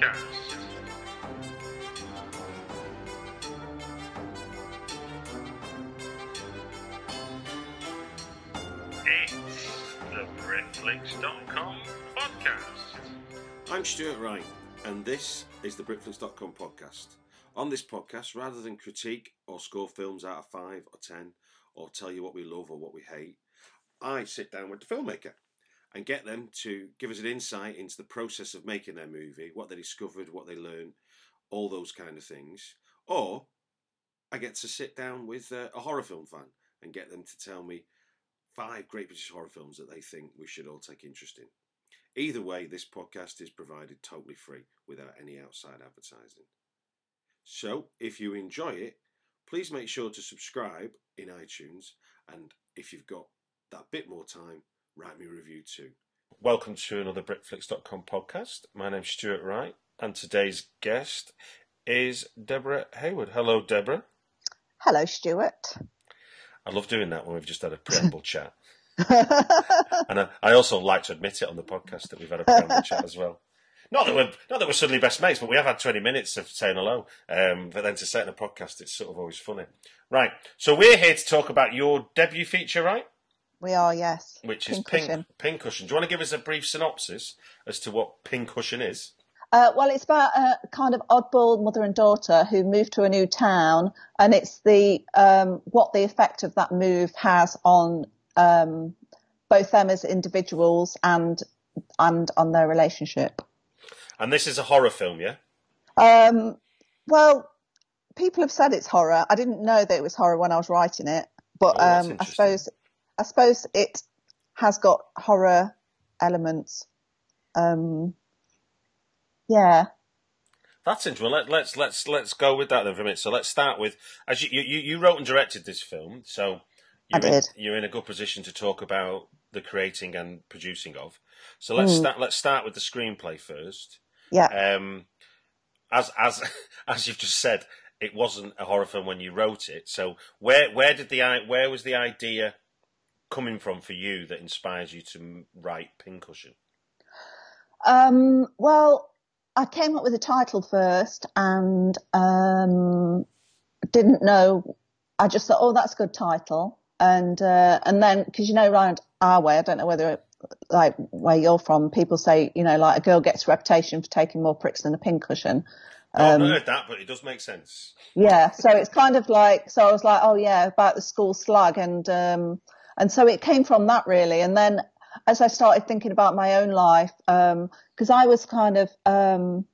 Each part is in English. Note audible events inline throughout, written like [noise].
Podcast. It's the Britflicks.com podcast. I'm Stuart Wright, and this is the Britflicks.com podcast. On this podcast, rather than critique or score films out of 5 or 10, or tell you what we love or what we hate, I sit down with the filmmaker and get them to give us an insight into the process of making their movie, what they discovered, what they learned, all those kind of things. Or I get to sit down with uh, a horror film fan and get them to tell me five great British horror films that they think we should all take interest in. Either way, this podcast is provided totally free without any outside advertising. So, if you enjoy it, please make sure to subscribe in iTunes. And if you've got that bit more time, write me a review too. Welcome to another Britflicks.com podcast. My name's Stuart Wright, and today's guest is Deborah Haywood. Hello, Deborah. Hello, Stuart. I love doing that when we've just had a [laughs] preamble chat. And I, I also like to admit it on the podcast that we've had a preamble chat as well. Not that we're not that we're suddenly best mates, but we have had twenty minutes of saying hello. Um, but then to say it in a podcast, it's sort of always funny. Right. So we're here to talk about your debut feature, right? We are, yes. Which is Pincushion. Pink Pincushion. Do you want to give us a brief synopsis as to what Pincushion is? Uh, well, it's about a kind of oddball mother and daughter who move to a new town, and it's the um, what the effect of that move has on um, both them as individuals and and on their relationship. And this is a horror film, yeah? Um, well, people have said it's horror. I didn't know that it was horror when I was writing it, but Oh, um, I suppose I suppose it has got horror elements. Um, yeah. That's interesting. Let, let's let's let's go with that then for a minute. So let's start with as you you, you wrote and directed this film, so I you're in, did. you're in a good position to talk about the creating and producing of. So let's Hmm. start. Let's start with the screenplay first. Yeah. Um, as as [laughs] as you've just said, it wasn't a horror film when you wrote it. So where where did the where was the idea coming from for you that inspires you to write Pincushion? Um, well, I came up with a title first and um, didn't know. I just thought, oh, that's a good title. And uh, and then because you know around our way, I don't know whether like where you're from, people say you know like a girl gets a reputation for taking more pricks than a pincushion. Oh, I've Um, heard that, but it does make sense. yeah, so it's kind of like so I was like, oh yeah, about the school slug, and um, and so it came from that really. And then as I started thinking about my own life, because I was kind of um,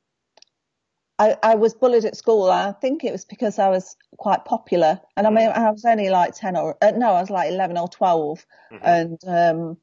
I, I was bullied at school. I think it was because I was quite popular, and I mean I was only like ten or uh, no, I was like eleven or 12 and um,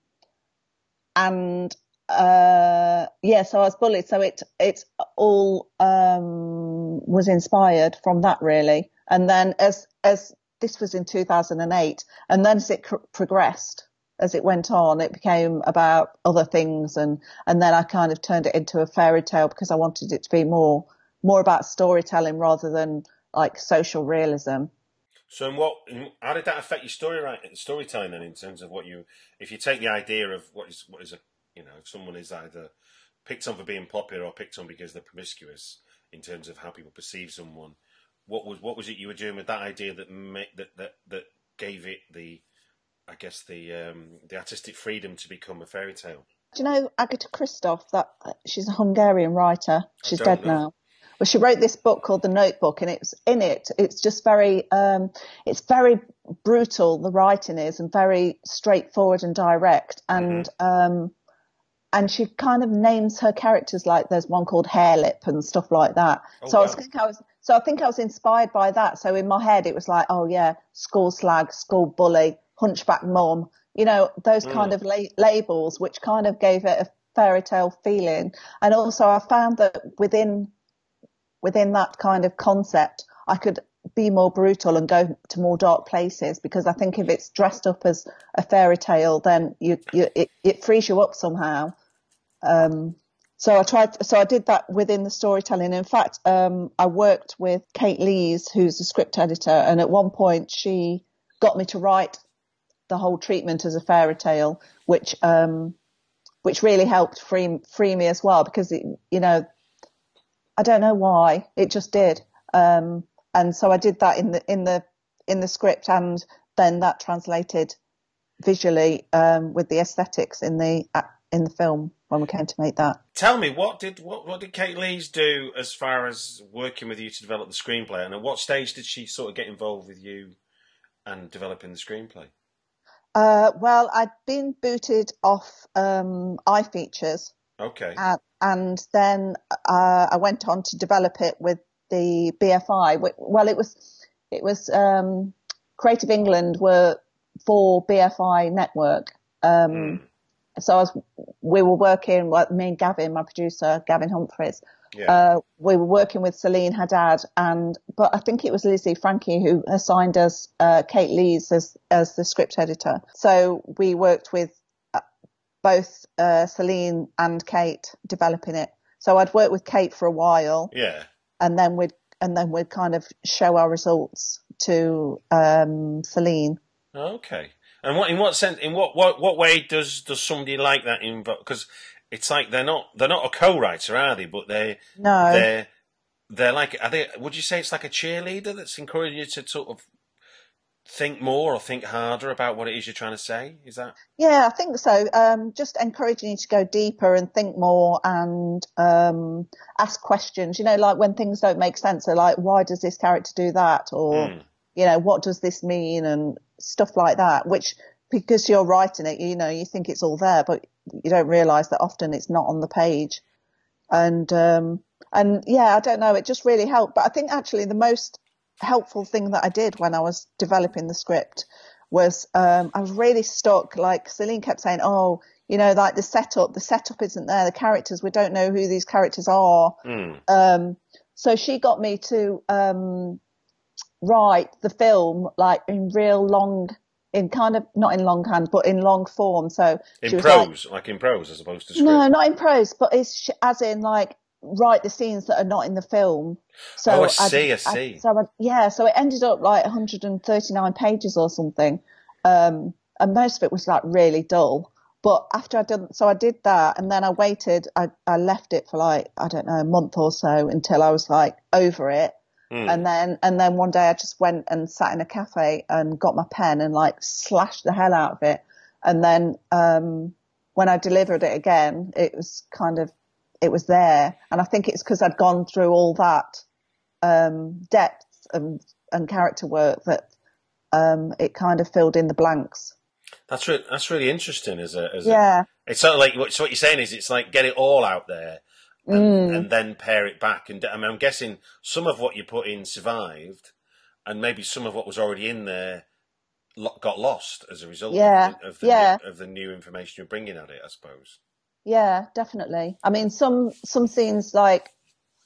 and uh, yeah, so I was bullied. So it it all um, was inspired from that really. And then as as this was in 2008, and then as it cr- progressed, as it went on, it became about other things, and and then I kind of turned it into a fairy tale because I wanted it to be more more about storytelling rather than like social realism. So, in what? In, how did that affect your story writing, storytelling? Then, in terms of what you, if you take the idea of what is what is a, you know, if someone is either picked on for being popular or picked on because they're promiscuous, in terms of how people perceive someone, what was what was it you were doing with that idea that ma- that that that gave it the, I guess the um, the artistic freedom to become a fairy tale? Do you know Agota Kristof? That she's a Hungarian writer. She's dead know. now. Well, she wrote this book called The Notebook, and it's in it. It's just very, um, it's very brutal. The writing is and very straightforward and direct, and um, and she kind of names her characters like there's one called Harelip and stuff like that. Oh, so I was wow. think I was so I think I was inspired by that. So in my head it was like, oh yeah, school slag, school bully, hunchback mom, you know, those kind Mm. of la- labels, which kind of gave it a fairy tale feeling. And also, I found that within within that kind of concept, I could be more brutal and go to more dark places because I think if it's dressed up as a fairy tale, then you, you it, it frees you up somehow. Um, so I tried, so I did that within the storytelling. In fact, um, I worked with Kate Leys, who's a script editor, and at one point she got me to write the whole treatment as a fairy tale, which um, which really helped free free me as well because it, you know I don't know why it just did, um, and so I did that in the in the in the script, and then that translated visually um, with the aesthetics in the in the film when we came to make that. Tell me, what did what, what did Kate Leys do as far as working with you to develop the screenplay, and at what stage did she sort of get involved with you and developing the screenplay? Uh, well, I'd been booted off um, iFeatures, Okay. and, and then uh, I went on to develop it with the BFI. Well, it was it was um, Creative England were for BFI network. Um, Mm. So I was, we were working, well, me and Gavin, my producer, Gavin Humphries, Yeah. uh, we were working with Celine Haddad and, but I think it was Lizzie Francke who assigned us, uh, Kate Leys as, as the script editor. So we worked with uh, both, uh, Celine and Kate developing it. So I'd worked with Kate for a while yeah. and then we'd, and then we'd kind of show our results to, um, Celine. Okay. And what in what sense in what what, what way does does somebody like that involve? Because it's like they're not they're not a co-writer, are they? But they No. they're they're like are they? Would you say it's like a cheerleader that's encouraging you to sort of think more or think harder about what it is you're trying to say? Is that Yeah, I think so. Um, just encouraging you to go deeper and think more and um, ask questions. You know, like when things don't make sense, they're like, why does this character do that? Or, Hmm. you know, what does this mean? And stuff like that, which because you're writing it, you know, you think it's all there, but you don't realize that often it's not on the page. And, um, and yeah, I don't know. It just really helped. But I think actually the most helpful thing that I did when I was developing the script was um, I was really stuck. Like Celine kept saying, "Oh, you know, like the setup, the setup isn't there. The characters, we don't know who these characters are." Hmm. Um, so she got me to um, write the film like in real long, in kind of not in longhand, but in long form. So in was like, prose, like, in prose as opposed to script? no, not in prose, but it's sh- as in like write the scenes that are not in the film. So Oh, I see, I I'd- see. so I, yeah, so it ended up like 139 pages or something, um, and most of it was like really dull. But after I done, so I did that, and then I waited. I I left it for like I don't know a month or so until I was like over it. Hmm. And then, and then one day I just went and sat in a cafe and got my pen and like slashed the hell out of it. And then, um, when I delivered it again, it was kind of, it was there. And I think it's because I'd gone through all that, um, depth and, and character work that, um, it kind of filled in the blanks. That's re- that's really interesting. As a, as a Yeah. it's sort of like what, so what you're saying is it's like get it all out there and, Mm. and then pare it back. And I mean, I'm guessing some of what you put in survived, and maybe some of what was already in there got lost as a result Yeah, of the, of, the yeah. new, of the new information you're bringing at it. I suppose. Yeah, definitely. I mean, some some scenes like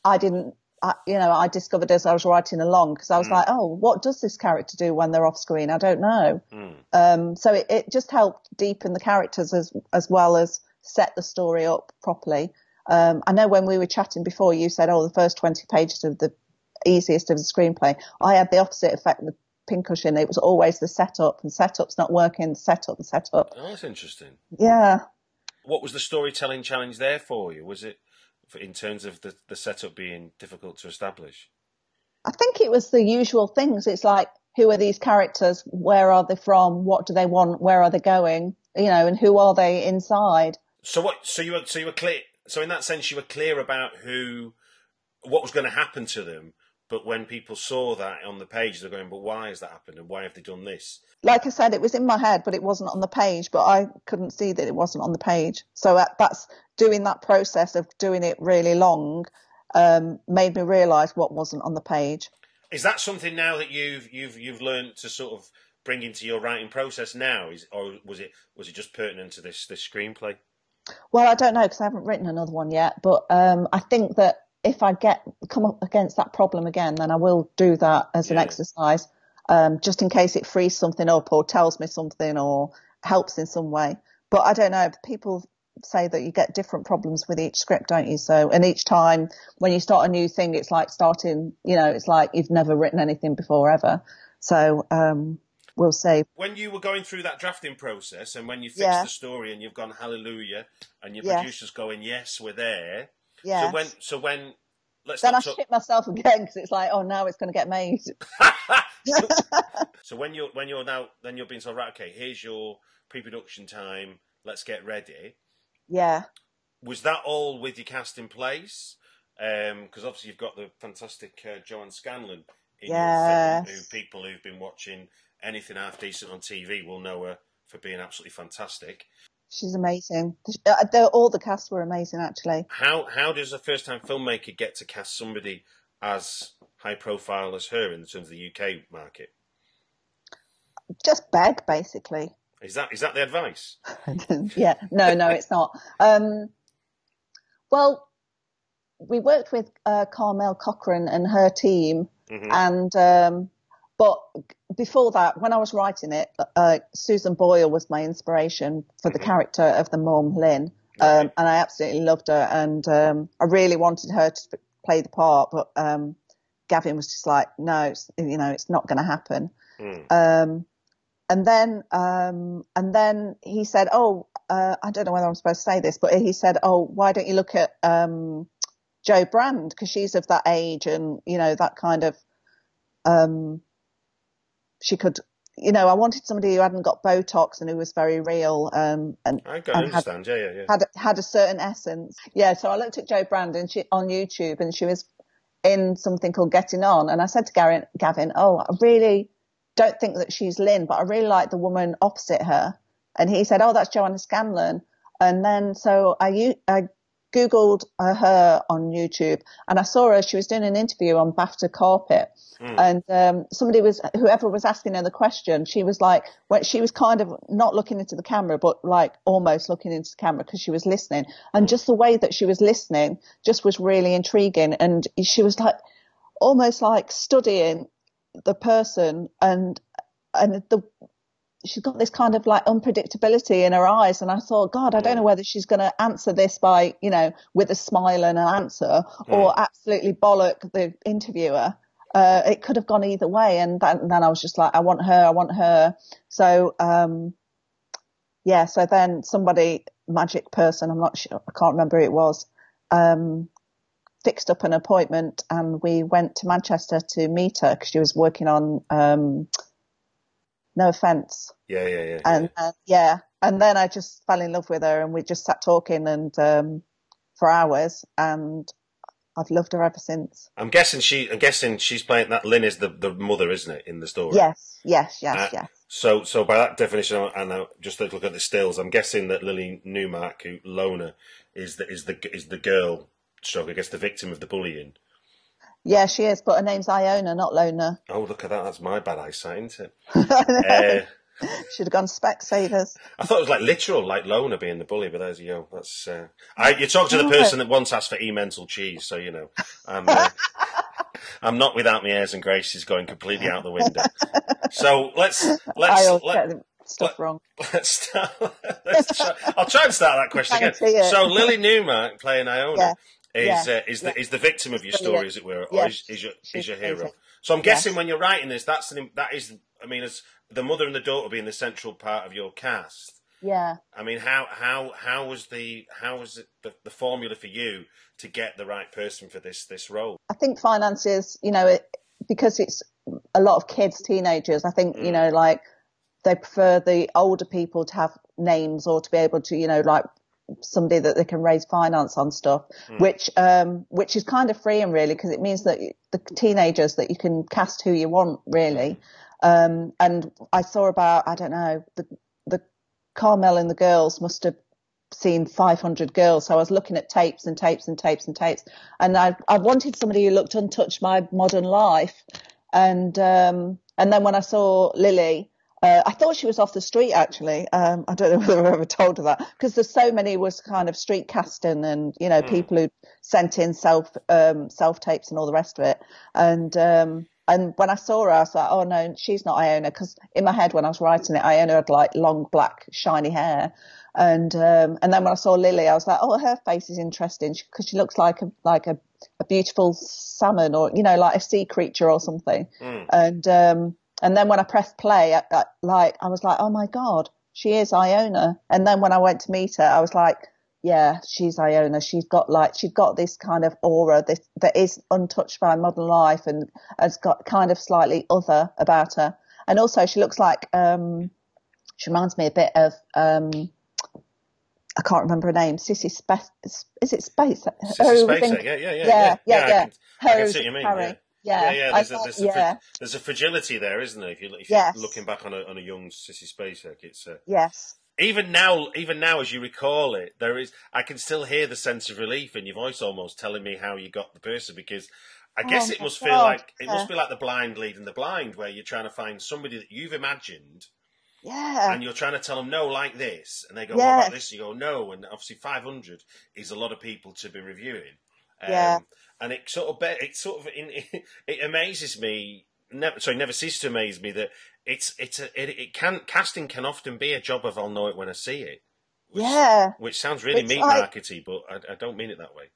I didn't, I, you know, I discovered as I was writing along because I was Mm. like, oh, what does this character do when they're off screen? I don't know. Hmm. Um, so it, it just helped deepen the characters as as well as set the story up properly. Um, I know when we were chatting before, you said, oh, the first twenty pages of the easiest of the screenplay. I had the opposite effect with Pincushion. It was always the setup, and setup's not working. Setup and setup. Oh, that's interesting. Yeah. What was the storytelling challenge there for you? Was it in terms of the, the setup being difficult to establish? I think it was the usual things. It's like, who are these characters? Where are they from? What do they want? Where are they going? You know, and who are they inside? So what? So you were so you were clear. So in that sense, you were clear about who, what was going to happen to them. But when people saw that on the page, they're going, "But why has that happened? And why have they done this?" Like I said, it was in my head, but it wasn't on the page. But I couldn't see that it wasn't on the page. So that, that's doing that process of doing it really long um, made me realise what wasn't on the page. Is that something now that you've you've you've learned to sort of bring into your writing process now? Is or was it was it just pertinent to this this screenplay? Well, I don't know because I haven't written another one yet, but um, I think that if I get come up against that problem again, then I will do that as an exercise, um, just in case it frees something up or tells me something or helps in some way. But I don't know. People say that you get different problems with each script, don't you? So, and each time when you start a new thing, it's like starting. You know, it's like you've never written anything before ever. So, um, we'll say. When you were going through that drafting process, and when you fixed Yeah. the story, and you've gone hallelujah, and your Yes. producers going yes, we're there. Yeah. So when so when let's then I talk- shit myself again because it's like, oh, now it's going to get made. [laughs] so, [laughs] so when you're when you're now then you're being told right okay here's your pre-production time let's get ready Yeah. was that all with your cast in place because obviously you've got the fantastic uh, Joanna Scanlon in your film who people who've been watching anything half decent on TV will know her for being absolutely fantastic She's amazing. Uh, all the cast were amazing, actually. how how does a first time filmmaker get to cast somebody as high profile as her in terms of the UK market Just beg, basically. is that is that the advice [laughs] [laughs] yeah, no, no, it's not. Um, well, we worked with uh, Carmel Cochrane and her team, Mhm. and um, but before that, when I was writing it, uh, Susan Boyle was my inspiration for the character of the mom, Lynn, um, and I absolutely loved her, and um, I really wanted her to play the part, but um, Gavin was just like, no, it's, you know, it's not going to happen. Hmm. Um, and then, um, and then he said, "Oh, uh, I don't know whether I'm supposed to say this, but he said, "Oh, why don't you look at um, Jo Brand because she's of that age and you know that kind of um, she could." You know, I wanted somebody who hadn't got Botox and who was very real, um, and I and had- yeah yeah yeah had had a certain essence. Yeah, so I looked at Jo Brand and she on YouTube and she was in something called Getting On, and I said to Gavin, Gavin, oh, I really don't think that she's Lynn, but I really like the woman opposite her. And he said, oh, that's Joanna Scanlon. And then so I I googled her on YouTube and I saw her. She was doing an interview on BAFTA carpet, and um, somebody was whoever was asking her the question. She was like, well, she was kind of not looking into the camera, but like almost looking into the camera because she was listening. And just the way that she was listening just was really intriguing. And she was like almost like studying the person and and the she's got this kind of like unpredictability in her eyes and i thought god i don't know whether she's going to answer this by you know with a smile and an answer or absolutely bollock the interviewer. Uh, it could have gone either way and then, then i was just like i want her i want her. So um yeah so then somebody magic person i'm not sure i can't remember who it was um fixed up an appointment and we went to Manchester to meet her because she was working on um, No Offence. yeah yeah yeah, And yeah. uh, yeah, and then I just fell in love with her and we just sat talking and um, for hours and I've loved her ever since. I'm guessing she. I'm guessing she's playing that. Lynn is the, the mother, isn't it, in the story? Yes, yes, yes, Uh, yes. So, so by that definition, and I just look at the stills, I'm guessing that Lily Newmark, who Lona, is the is the is the girl, stroke I guess the victim of the bullying. Yeah, she is, but her name's Iona, not Lona. Oh, look at that! That's my bad eyesight, isn't it? [laughs] uh, Should have gone Specsavers. I thought it was like literal, like Lona being the bully, but there's you know, that's. Uh, I, you talk to the person that once asked for Emmental cheese, so you know, I'm. Uh, [laughs] I'm not without my airs and graces going completely out the window. So let's let's let, get the stuff let- wrong. [laughs] Let's start. Let's try, I'll try and start that question again. to see it. So Lily Newmark playing Iona Yeah. Is Yeah. uh, is the Yeah. is the victim of your story, as it were, or Yeah. is, is your is your hero? So I'm guessing when you're writing this, that's an, that is. I mean, as the mother and the daughter being the central part of your cast. Yeah. I mean, how how how was the how was it the, the formula for you to get the right person for this this role? I think finances, you know, it, because it's a lot of kids, teenagers, I think, you know, like they prefer the older people to have names or to be able to, you know, like somebody that they can raise finance on stuff, which, um, which is kind of freeing really because it means that the teenagers that you can cast who you want really. Um, and I saw about, I don't know, the, the Carmel and the girls must have seen 500 girls. So I was looking at tapes and tapes and tapes and tapes. And I, I wanted somebody who looked untouched by modern life. And, um, and then when I saw Lily, Uh, I thought she was off the street actually. Um, I don't know [laughs] whether I ever told her that because there's so many was kind of street casting and you know people who sent in self um, self tapes and all the rest of it. And um, and when I saw her, I was like, oh no, she's not Iona because in my head when I was writing it, Iona had like long black shiny hair. And um, and then when I saw Lily, I was like, oh, her face is interesting because she looks like a like a, a beautiful salmon or you know like a sea creature or something. And um, and then when I pressed play, I, I, like I was like, oh my god, she is Iona. And then when I went to meet her, I was like, yeah, she's Iona. She's got like she's got this kind of aura this, that is untouched by modern life and has got kind of slightly other about her. And also, she looks like um, she reminds me a bit of um, I can't remember her name. Sissy Space. Is it Space? Sissy Her Spacek, thing- yeah, yeah, yeah, yeah, yeah. yeah, I can- I can see what you mean, Harry. yeah. Yeah, Yeah, There's, a, there's, a, yeah, fra- there's a fragility there, isn't there? If you if Yes. you're looking back on a on a young Sissy Spacek, it's uh, yes, even now, even now, as you recall it, there is. I can still hear the sense of relief in your voice, almost telling me how you got the person. Because I guess Oh it my must feel like it yeah. must be like the blind leading the blind, where you're trying to find somebody that you've imagined, yeah, and you're trying to tell them no, like this, and they go, "What Yes. about this?" You go, "No," and obviously 500 is a lot of people to be reviewing. Um, Yeah. And it sort of be- it sort of in, [laughs] it amazes me. Never, sorry, never ceases to amaze me that it's it's a, it, it can casting can often be a job of I'll know it when I see it. Which, yeah. which sounds really It's meat like- markety, but I, I don't mean it that way.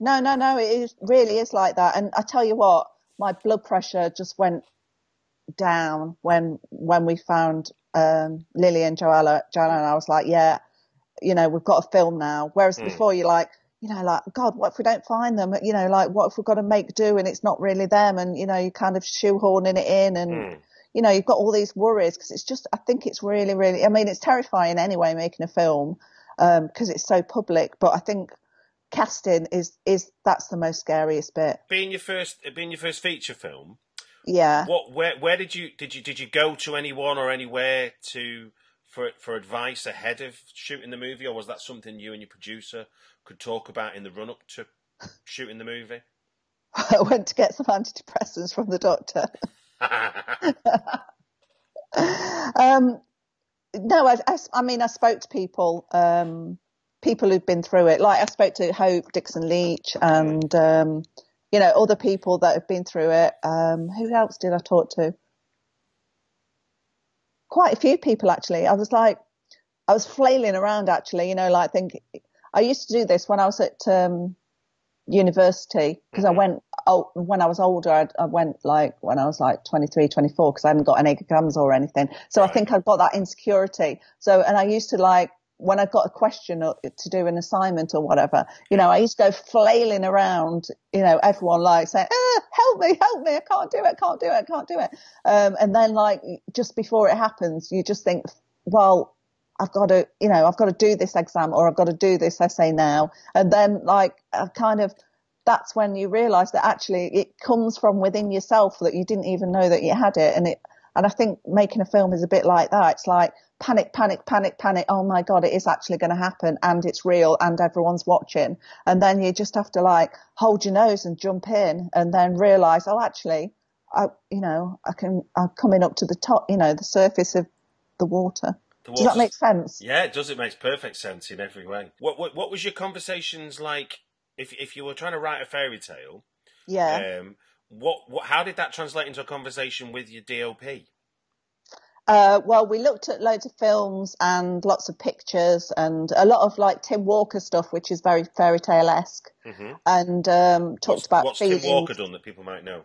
No, no, no. It is, really is like that. And I tell you what, my blood pressure just went down when when we found um, Lily and Joanna. Joanna, and I was like, yeah, you know, we've got a film now. Whereas Hmm. before, you're like, you know, like, God, what if we don't find them? You know, like, what if we've got to make do and it's not really them? And you know, you kind of shoehorning it in and. Mm. You know, you've got all these worries because it's just, I think it's really, really, I mean, it's terrifying anyway making a film because it's so public, but I think casting is, is, that's the most scariest bit. Being your first, being your first feature film, Yeah. what where where did you did you did you go to anyone or anywhere to for for advice ahead of shooting the movie, or was that something you and your producer could talk about in the run up to shooting the movie? [laughs] I went to get some antidepressants from the doctor. [laughs] Um, no, I, I, I mean, I spoke to people, um, people who've been through it. Like I spoke to Hope Dickson Leach and, um, you know, other people that have been through it. Um, who else did I talk to? Quite a few people, actually. I was like, I was flailing around, actually, you know, like think I used to do this when I was at, um, university because I went oh, when I was older I, I went like when I was like 23 24 because I hadn't got any exams or anything. So I think I've got that insecurity. So and I used to like when I got a question or, to do an assignment or whatever you know I used to go flailing around you know everyone like saying ah, help me help me I can't do it can't do it can't do it um, and then like just before it happens you just think well I've got to, you know, I've got to do this exam or I've got to do this essay now. And then like I kind of, that's when you realize that actually it comes from within yourself that you didn't even know that you had it. And it, and I think making a film is a bit like that. It's like panic, panic, panic, panic. Oh my God, it is actually going to happen and it's real and everyone's watching. And then you just have to like hold your nose and jump in and then realize, oh, actually, I, you know, I can, I'm coming up to the top, you know, the surface of the water. The Does that make sense? Yeah, it does. It makes perfect sense in every way. What what what was your conversations like? If if you were trying to write a fairy tale, Yeah. um, what what how did that translate into a conversation with your DOP? Uh, well, we looked at loads of films and lots of pictures and a lot of like Tim Walker stuff, which is very fairy tale esque, Mhm. and um, talked What's, about what's feelings. Tim Walker done that people might know?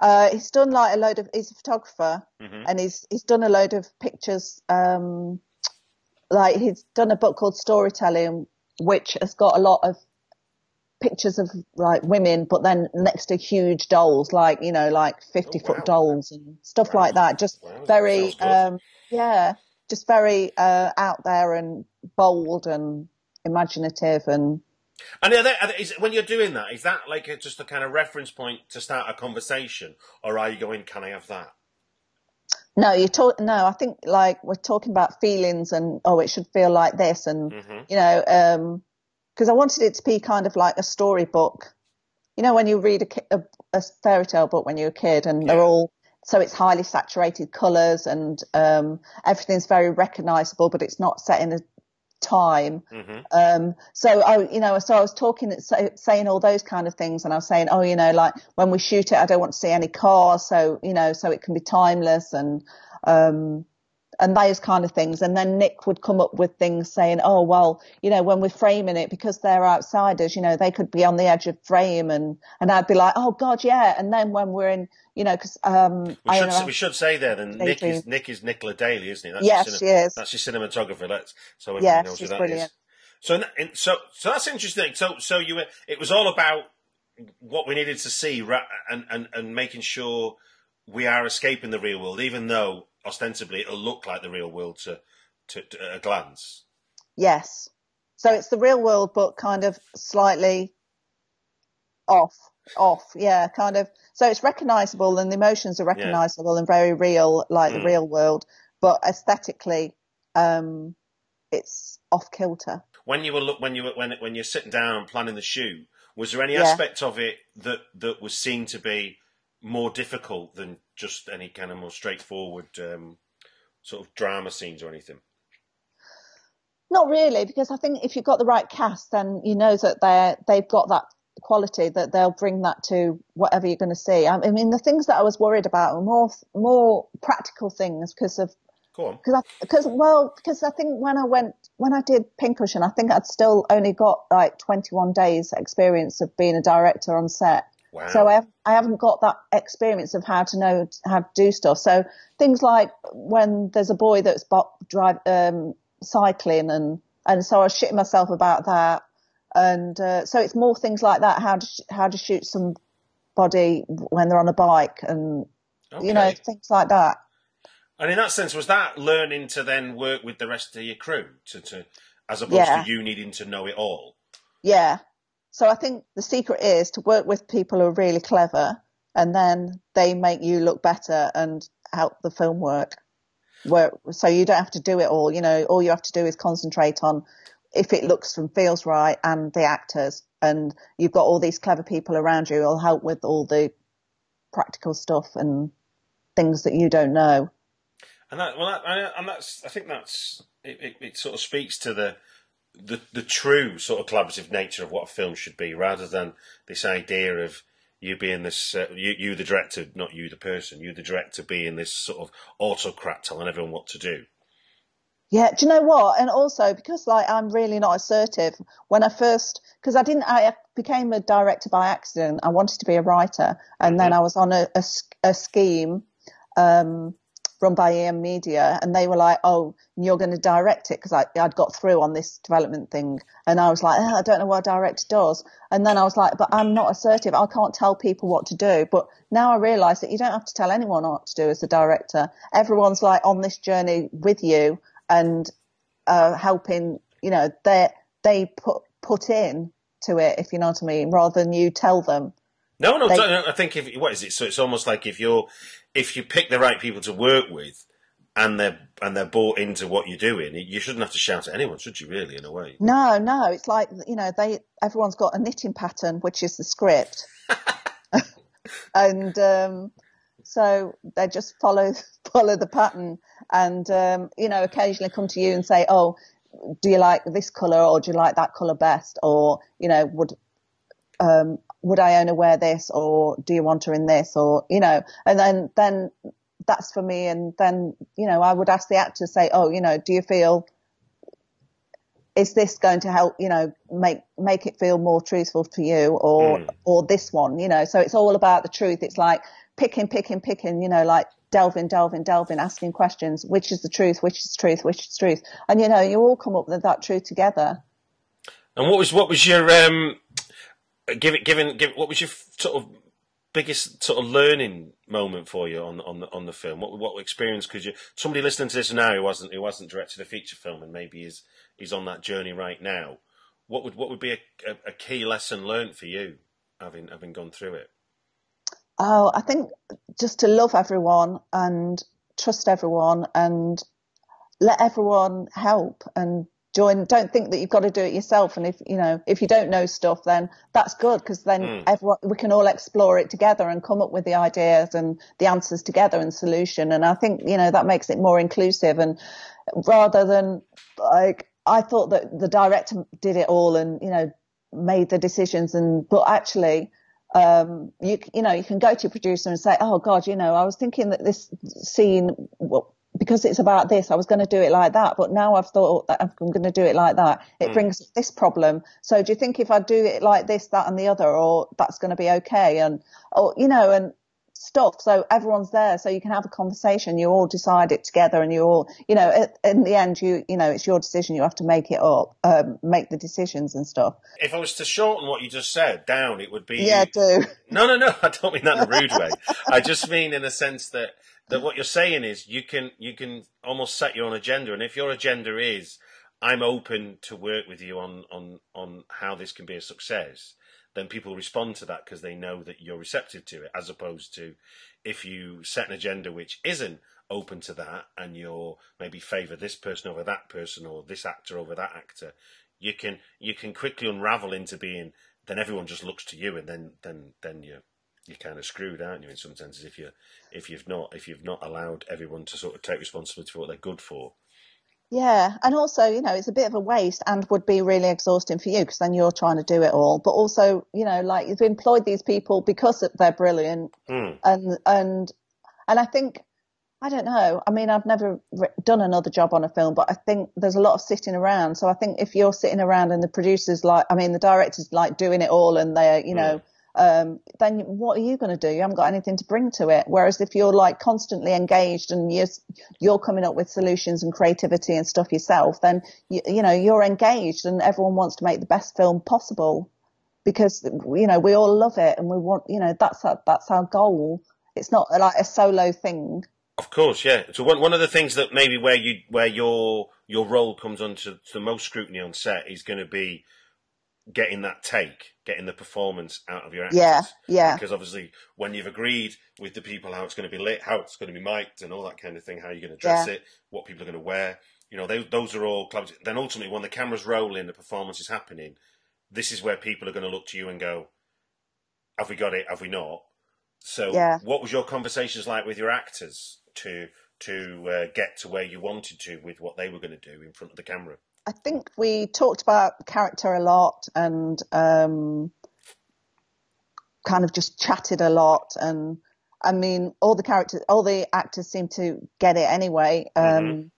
Uh, he's done like a load of. He's a photographer, Mhm. and he's he's done a load of pictures. Um, like he's done a book called Storytelling, which has got a lot of pictures of like women, but then next to huge dolls, like you know, like fifty Oh, wow. foot dolls and stuff Wow. like that. Just Wow, very, um, yeah, just very uh, out there and bold and imaginative and And are there, are there- is, when you're doing that, is that like a, just a kind of reference point to start a conversation, or are you going, "Can I have that"? No, you talk. No, I think like we're talking about feelings and oh, it should feel like this, and Mhm. you know, um, because I wanted it to be kind of like a storybook. You know, when you read a, ki- a, a fairy tale book when you're a kid, and they're all so it's highly saturated colours and um, everything's very recognisable, but it's not set in a time. Mm-hmm. Um, so I, you know, so I was talking, so, saying all those kind of things, and I was saying, oh, you know, like when we shoot it, I don't want to see any cars, so you know, so it can be timeless and um, and those kind of things. And then Nick would come up with things saying, oh, well, you know, when we're framing it, because they're outsiders, you know, they could be on the edge of frame. And, and I'd be like, oh, God, yeah. And then when we're in, you know, because um, We I should, know- we should say there then Nick is Nick is Nicola Daley, isn't he? That's Yes, your she is. That's your cinematographer. That's so everyone knows who that is. brilliant. So in- in- so so that's interesting. So so you were it was all about what we needed to see ra- and and and making sure we are escaping the real world, even though ostensibly it'll look like the real world to to, to at a glance. Yes. So it's the real world, but kind of slightly off, off. Yeah, kind of. So it's recognizable and the emotions are recognizable and very real, like Mm. the real world, but aesthetically, um, it's off kilter. When you were look when you were when when you're sitting down and planning the shoe, was there any Yeah. aspect of it that that was seen to be more difficult than just any kind of more straightforward um, sort of drama scenes or anything? Not really, because I think if you've got the right cast, then you know that they're they've got that quality that they'll bring that to whatever you're going to see. I mean, the things that I was worried about were more more practical things because of because because well because I think when I went when I did Pincushion, I think I'd still only got like 21 days experience of being a director on set. Wow. So I, have, I haven't got that experience of how to know how to do stuff. So things like when there's a boy that's bo- drive um, cycling and and so I was shitting myself about that. And uh, so it's more things like that. How to sh- how to shoot somebody when they're on a bike and okay. you know things like that. and in that sense, was that learning to then work with the rest of your crew to, to as opposed Yeah. to you needing to know it all? Yeah. So I think the secret is to work with people who are really clever and then they make you look better and help the film work. Where, so you don't have to do it all, you know, all you have to do is concentrate on if it looks and feels right and the actors and you've got all these clever people around you who'll help with all the practical stuff and things that you don't know. And that, well, that, and that's, I think that's, it, it, it sort of speaks to the, the, the true sort of collaborative nature of what a film should be, rather than this idea of you being this, uh, you, you the director, not you the person, you the director being this sort of autocrat telling everyone what to do. Yeah, do you know what? And also because like I'm really not assertive. When I first, because I didn't, I became a director by accident. I wanted to be a writer, and then I was on a a scheme um, run by EM Media, and they were like, "Oh, you're going to direct it," because I'd got through on this development thing, and I was like, oh, "I don't know what a director does." And then I was like, "But I'm not assertive. I can't tell people what to do." But now I realise that you don't have to tell anyone what to do as a director. Everyone's like on this journey with you and uh, helping. You know, they they put put in to it, if you know what I mean, rather than you tell them. No, no, They- I think if what is it? So it's almost like if you're if you pick the right people to work with, and they're and they're bought into what you're doing, you shouldn't have to shout at anyone, should you? Really, in a way. No, no, it's like you know they everyone's got a knitting pattern, which is the script, [laughs] and um, so they just follow [laughs] follow the pattern, and um, you know occasionally come to you and say, oh, do you like this color or do you like that color best, or you know would um, would Iona wear this or do you want her in this or you know, and then then that's for me, and then you know I would ask the actor say, oh, you know, do you feel is this going to help you know make make it feel more truthful for you or Mm. or this one? You know so it's all about the truth. It's like picking picking picking you know like delving delving delving asking questions. Which is the truth? Which is truth? Which is truth? And you know you all come up with that truth together. And what was what was your um, give it given give what was your sort of biggest sort of learning moment for you on on the on the film? What what experience could you somebody listening to this now who wasn't who wasn't directed a feature film and maybe is is on that journey right now? What would what would be a, a, a key lesson learned for you having having gone through it? Oh, I think just to love everyone and trust everyone and let everyone help and join don't think that you've got to do it yourself and if you know if you don't know stuff then that's good because then Mm. everyone we can all explore it together and come up with the ideas and the answers together and solution and i think you know that makes it more inclusive and rather than like i thought that the director did it all and you know made the decisions and but actually um, you you know you can go to your producer and say, oh God, you know I was thinking that this scene well, because it's about this, I was going to do it like that, but now I've thought that I'm going to do it like that. It brings this problem. So do you think if I do it like this, that, and the other, or that's going to be okay? And or you know and stuff. So everyone's there, so you can have a conversation. You all decide it together, and you all you know at, in the end, you you know it's your decision. You have to make it up, um, make the decisions and stuff. If I was to shorten what you just said down, it would be Yeah, do. No, no, no. [laughs] I don't mean that in a rude way. I just mean in a sense that that what you're saying is you can you can almost set your own agenda, and if your agenda is I'm open to work with you on on on how this can be a success, then people respond to that because they know that you're receptive to it, as opposed to if you set an agenda which isn't open to that and you're maybe favour this person over that person or this actor over that actor, you can you can quickly unravel into being then everyone just looks to you and then then then you you're kind of screwed, aren't you? In some senses, if you if you've not if you've not allowed everyone to sort of take responsibility for what they're good for. Yeah, and also, you know, it's a bit of a waste and would be really exhausting for you because then you're trying to do it all. But also, you know, like you've employed these people because they're brilliant, Hmm. and and and I think I don't know. I mean, I've never done another job on a film, but I think there's a lot of sitting around. So I think if you're sitting around and the producers like, I mean, the directors like doing it all, and they're, you know. Um, then what are you going to do? You haven't got anything to bring to it. Whereas if you're like constantly engaged and you're, you're coming up with solutions and creativity and stuff yourself, then you, you know you're engaged and everyone wants to make the best film possible because you know we all love it and we want you know that's our, that's our goal. It's not like a solo thing. Of course, yeah. So one one of the things that maybe where you where your your role comes under the most scrutiny on set is going to be getting that take, getting the performance out of your actors. Yeah, yeah. Because obviously, when you've agreed with the people how it's going to be lit, how it's going to be mic'd, and all that kind of thing, how you're going to dress Yeah. it, what people are going to wear, you know, they, those are all clubs. Then ultimately, when the camera's rolling, the performance is happening. This is where people are going to look to you and go, "Have we got it? Have we not?" So, Yeah. what was your conversations like with your actors to to uh, get to where you wanted to with what they were going to do in front of the camera? I think we talked about character a lot and um, kind of just chatted a lot. And I mean, all the characters, all the actors seem to get it anyway. Um, Mhm.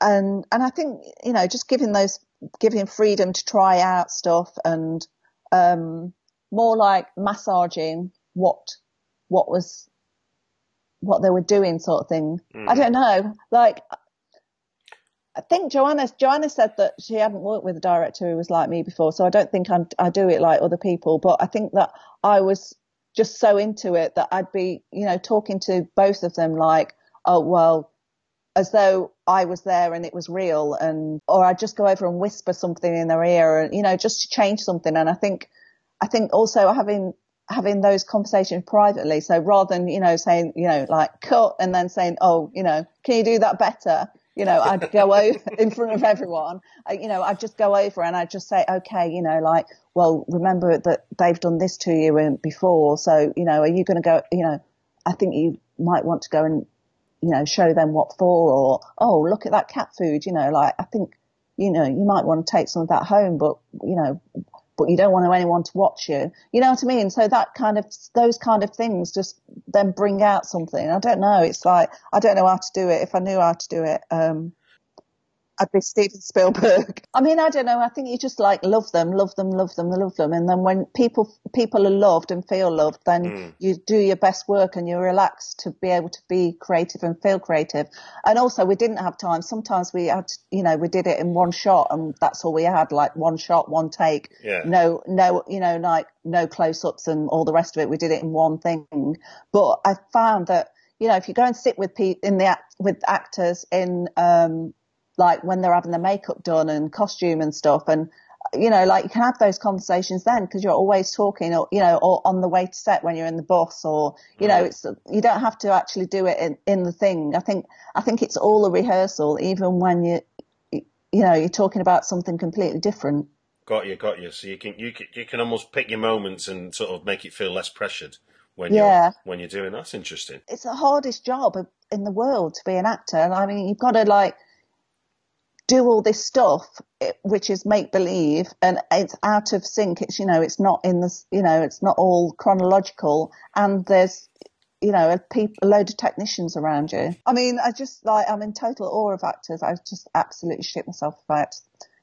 And and I think you know, just giving those, giving freedom to try out stuff and um, more like massaging what what was what they were doing, sort of thing. I Mhm. don't know, like. I think Joanna Joanna said that she hadn't worked with a director who was like me before, so I don't think I'm, I do it like other people. But I think that I was just so into it that I'd be, you know, talking to both of them like, oh well, as though I was there and it was real, and or I'd just go over and whisper something in their ear, and you know, just to change something. And I think, I think also having having those conversations privately. So rather than you know saying you know like cut and then saying, oh, you know, can you do that better? You know, I'd go over [laughs] in front of everyone. I, you know, I'd just go over and I'd just say, okay, you know, like, well, remember that they've done this to you before. So, you know, are you going to go, you know, I think you might want to go and, you know, show them what for or, oh, look at that cat food. You know, like, I think, you know, you might want to take some of that home, but, you know, but you don't want anyone to watch you. You know what I mean? So that kind of, those kind of things just then bring out something. I don't know. It's like, I don't know how to do it. If I knew how to do it, um, I'd be Steven Spielberg. I mean, I don't know. I think you just like love them, love them, love them, love them. And then when people, people are loved and feel loved, then Mm. you do your best work and you're relaxed to be able to be creative and feel creative. And also we didn't have time. Sometimes we had, you know, we did it in one shot and that's all we had, like one shot, one take. Yeah. No, no, you know, like no close ups and all the rest of it. We did it in one thing. But I found that, you know, if you go and sit with pe- in the act, with actors in, um, like when they're having their makeup done and costume and stuff and, you know, like you can have those conversations then because you're always talking or, you know, or on the way to set when you're in the bus or, you know, it's, you don't have to actually do it in, in the thing. I think, I think it's all a rehearsal, even when you, you know, you're talking about something completely different. Got you, got you. So you can you can you can almost pick your moments and sort of make it feel less pressured when Yeah. you're when you're doing. That's interesting. It's the hardest job in the world to be an actor. And I mean, you've got to like do all this stuff, which is make believe, and it's out of sync. It's you know, it's not in the you know, it's not all chronological, and there's you know, a, peop a load of technicians around you. I mean, I just like I'm in total awe of actors. I just absolutely shit myself if I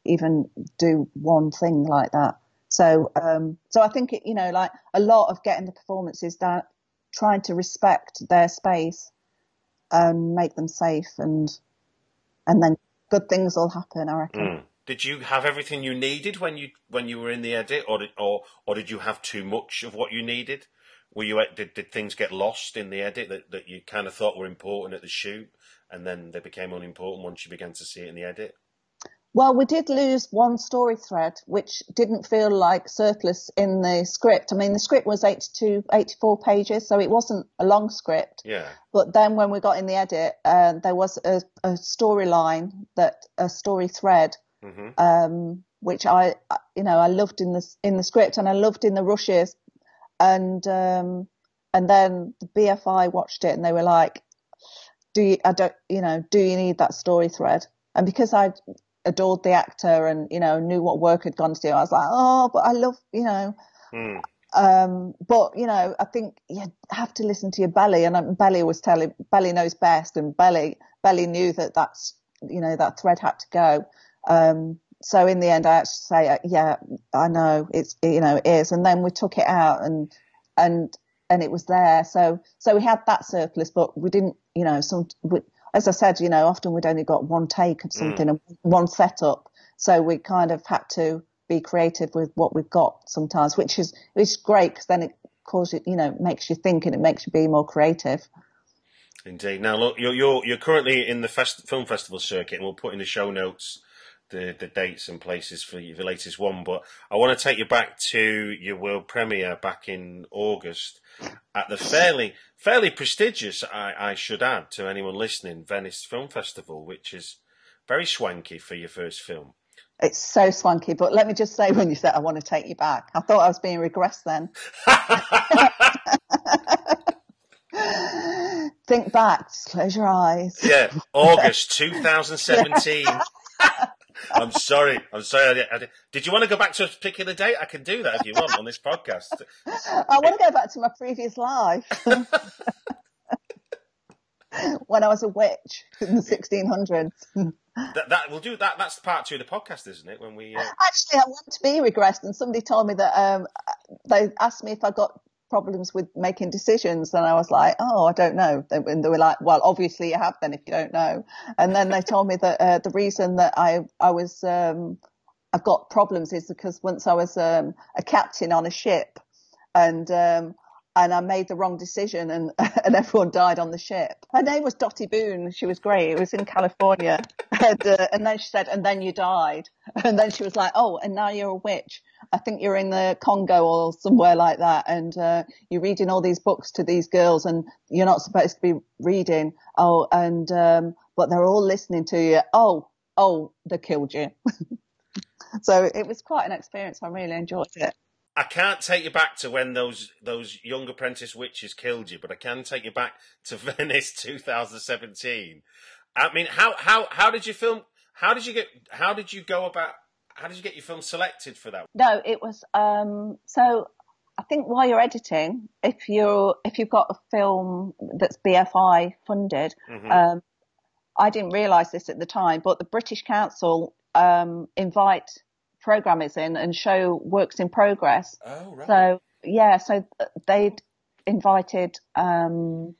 even do one thing like that. So, um, so I think it, you know, like a lot of getting the performances down, trying to respect their space and make them safe, and and then good things will happen. I reckon. Mm. Did you have everything you needed when you when you were in the edit, or did, or or did you have too much of what you needed? Were you did, did things get lost in the edit that, that you kind of thought were important at the shoot, and then they became unimportant once you began to see it in the edit? Well, we did lose one story thread, which didn't feel like surplus in the script. I mean, the script was 82, 84 pages, so it wasn't a long script. Yeah. But then when we got in the edit, uh, there was a, a storyline that a story thread, hmm um, which I, you know, I loved in the in the script and I loved in the rushes, and um, and then the BFI watched it and they were like, "Do you? I don't, you know, do you need that story thread?" And because I adored the actor and you know knew what work had gone to do, I was like, "Oh, but I love, you know." Mm. Um, but you know, I think you have to listen to your belly, and um, belly was telling belly knows best, and belly belly knew that that's you know that thread had to go. Um, so in the end, I actually say, uh, yeah, I know it's you know it is, and then we took it out and and and it was there. So so we had that surplus, but we didn't, you know, some we, as I said, you know, often we'd only got one take of mm. something and one setup, so we kind of had to be creative with what we've got sometimes, which is is great because then it causes you, you know, makes you think and it makes you be more creative. Indeed. Now, look, you're you're you're currently in the fest- film festival circuit, and we'll put in the show notes the the dates and places for the latest one. But I want to take you back to your world premiere back in August at the fairly fairly prestigious, I, I should add to anyone listening, Venice Film Festival, which is very swanky for your first film. It's so swanky, but let me just say when you said I want to take you back, I thought I was being regressed then. [laughs] Think back, just close your eyes. Yeah, August [laughs] 2017. [laughs] I'm sorry. I'm sorry. I did, I did. did you want to go back to a particular date? I can do that if you want on this podcast. I want to go back to my previous life [laughs] when I was a witch in the 1600s. That, that we'll do that. That's part two of the podcast, isn't it? When we uh, Actually, I want to be regressed, and somebody told me that um, they asked me if I got problems with making decisions, and I was like, "Oh, I don't know." And they were like, "Well, obviously you have then if you don't know." And then they told me that uh, the reason that I I was um, I've got problems is because once I was um, a captain on a ship, and um, and I made the wrong decision, and [laughs] and everyone died on the ship. Her name was Dottie Boone. She was great. It was in California, and, uh, and then she said, "And then you died." [laughs] And then she was like, "Oh, and now you're a witch. I think you're in the Congo or somewhere like that, and uh, you're reading all these books to these girls, and you're not supposed to be reading. Oh, and um, but they're all listening to you. Oh, oh, they killed you." [laughs] so it was quite an experience. I really enjoyed it. I can't take you back to when those those young apprentice witches killed you, but I can take you back to [laughs] Venice 2017. I mean, how how how did you film? How did you get? How did you go about? How did you get your film selected for that? No, it was um so I think while you're editing, if you're if you've got a film that's BFI funded, Mhm. um I didn't realise this at the time, but the British Council um invite programmers in and show works in progress. Oh right. So yeah, so they'd invited um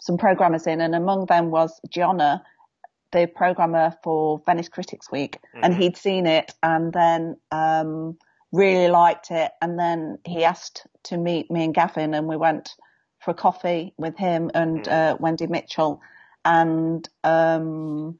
some programmers in and among them was Giona, the programmer for Venice Critics Week, and Mhm. he'd seen it and then um, really liked it. And then he asked to meet me and Gavin, and we went for a coffee with him and Mhm. uh, Wendy Mitchell. And um,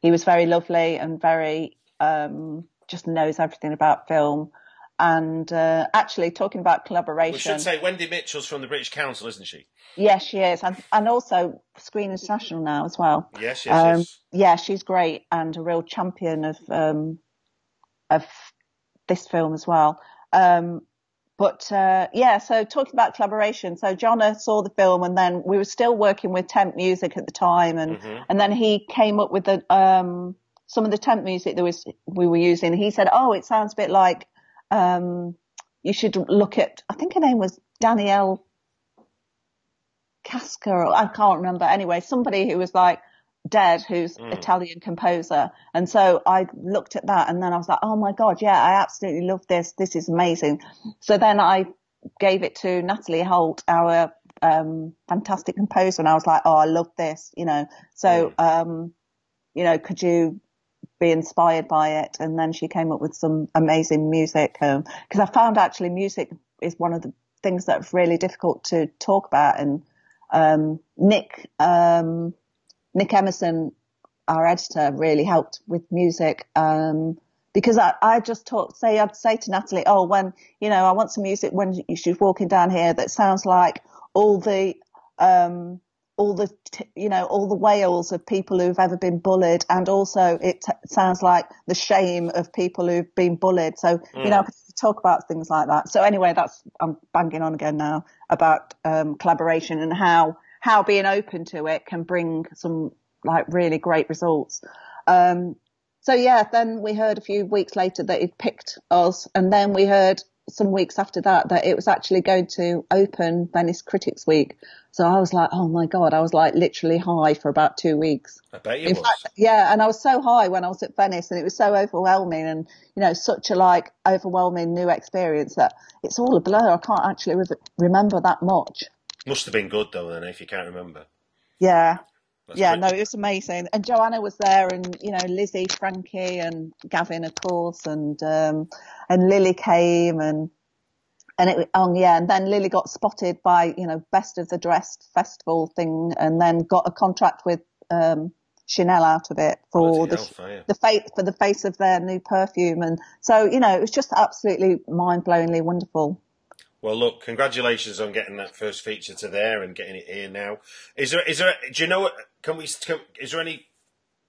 he was very lovely and very um, just knows everything about film. And uh, actually, talking about collaboration, We should say Wendy Mitchell's from the British Council, isn't she? yes, she is, and, and also Screen International now as well. Yes, yes, Um, yes. yeah, she's great and a real champion of um, of this film as well. Um, but uh, yeah, so talking about collaboration, so Giona saw the film, and then we were still working with temp music at the time, and and then he came up with the um, some of the temp music that was we were using. He said, "Oh, it sounds a bit like um, you should look at." I think her name was Danielle Casca, or I can't remember. Anyway, somebody who was like dead, who's Italian composer. And so I looked at that and then I was like, oh my God, yeah, I absolutely love this. This is amazing. So then I gave it to Natalie Holt, our um, fantastic composer, and I was like, oh, I love this, you know. So, um, you know, could you be inspired by it? And then she came up with some amazing music because I found actually music is one of the things that's really difficult to talk about. And um, Nick um, Nick Emerson, our editor, really helped with music. Um, because I, I just taught, say, I'd say to Natalie, oh, when, you know, I want some music when she's walking down here that sounds like all the, um, all the, t- you know, all the wails of people who've ever been bullied. And also it t- sounds like the shame of people who've been bullied. So, you know, talk about things like that. So anyway, that's, I'm banging on again now about, um, collaboration and how, how being open to it can bring some like really great results. Um, so yeah, then we heard a few weeks later that he'd picked us, and then we heard some weeks after that that it was actually going to open Venice Critics Week. So I was like, oh my god, I was like literally high for about two weeks. I bet you In was. fact, yeah, and I was so high when I was at Venice, and it was so overwhelming, and you know, such a like overwhelming new experience that it's all a blur. I can't actually re- remember that much. Must have been good though, then, if you can't remember. Yeah, That's yeah, pretty- no, it was amazing. And Joanna was there, and you know, Lizzie, Francke, and Gavin, of course, and um, and Lily came, and and it, oh yeah, and then Lily got spotted by you know Best of the Dressed festival thing, and then got a contract with um, Chanel out of it for Bloody the hellfire. the face for the face of their new perfume, and so you know, it was just absolutely mind blowingly wonderful. Well, look, congratulations on getting that first feature to there and getting it here now. Is there? Is there? Do you know? what- Can we? Can, is there any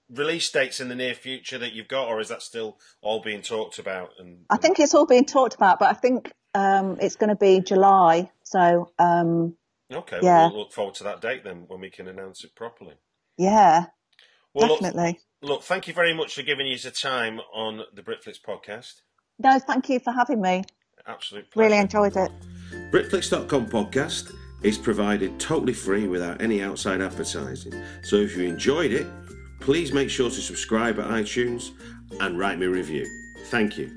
release dates in the near future that you've got, or is that still all being talked about? And I think it's all being talked about, but I think um, it's going to be July. So um, okay, yeah. well, we'll look forward to that date then when we can announce it properly. yeah, Well, look, definitely. look, thank you very much for giving us the time on the Britflicks podcast. No, thank you for having me. Absolute pleasure. Really enjoyed it. Britflicks.com podcast is provided totally free without any outside advertising. So if you enjoyed it, please make sure to subscribe at iTunes and write me a review. Thank you.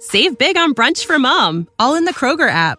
Save big on brunch for mom, all in the Kroger app.